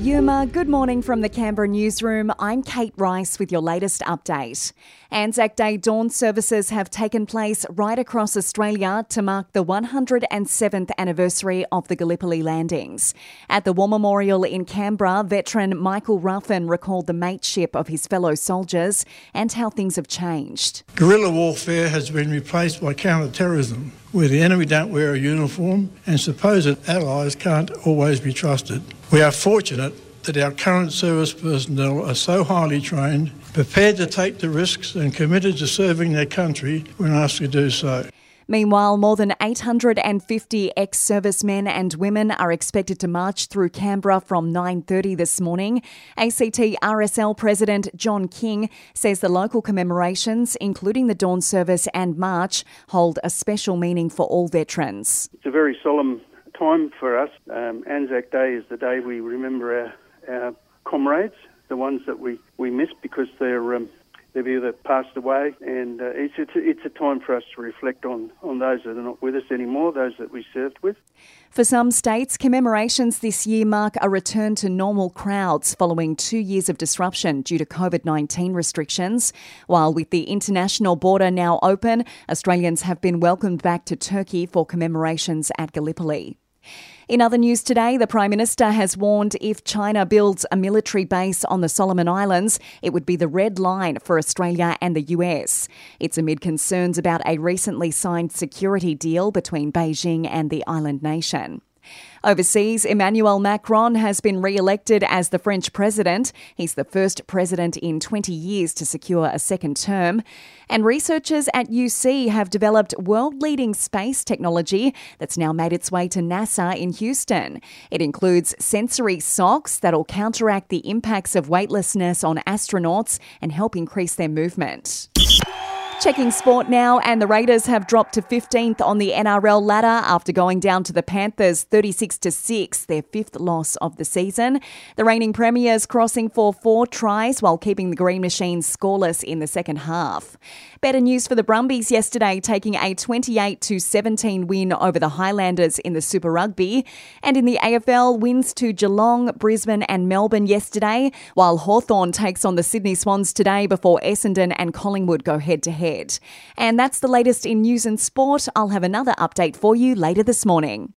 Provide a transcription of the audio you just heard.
Yuma, good morning from the Canberra newsroom. I'm Kate Rice with your latest update. Anzac Day dawn services have taken place right across Australia to mark the 107th anniversary of the Gallipoli landings. At the War Memorial in Canberra, veteran Michael Ruffin recalled the mateship of his fellow soldiers and how things have changed. Guerrilla warfare has been replaced by counter-terrorism, where the enemy don't wear a uniform and supposed allies can't always be trusted. We are fortunate that our current service personnel are so highly trained, prepared to take the risks, and committed to serving their country when asked to do so. Meanwhile, more than 850 ex-servicemen and women are expected to march through Canberra from 9:30 this morning. ACT RSL President John King says the local commemorations, including the dawn service and march, hold a special meaning for all veterans. It's a very solemn time for us. Um, Anzac Day is the day we remember our our comrades, the ones that we, we miss because they're um, they've either passed away, and uh, it's, it's, a, it's a time for us to reflect on, on those that are not with us anymore, those that we served with. For some states, commemorations this year mark a return to normal crowds following two years of disruption due to COVID 19 restrictions. While with the international border now open, Australians have been welcomed back to Turkey for commemorations at Gallipoli. In other news today, the Prime Minister has warned if China builds a military base on the Solomon Islands, it would be the red line for Australia and the US. It's amid concerns about a recently signed security deal between Beijing and the island nation. Overseas, Emmanuel Macron has been re elected as the French president. He's the first president in 20 years to secure a second term. And researchers at UC have developed world leading space technology that's now made its way to NASA in Houston. It includes sensory socks that'll counteract the impacts of weightlessness on astronauts and help increase their movement. Checking sport now, and the Raiders have dropped to 15th on the NRL ladder after going down to the Panthers 36 to 6, their fifth loss of the season. The reigning premiers crossing for four tries while keeping the Green Machines scoreless in the second half. Better news for the Brumbies yesterday, taking a 28 to 17 win over the Highlanders in the Super Rugby, and in the AFL wins to Geelong, Brisbane, and Melbourne yesterday, while Hawthorn takes on the Sydney Swans today before Essendon and Collingwood go head to head ahead. And that's the latest in news and sport. I'll have another update for you later this morning.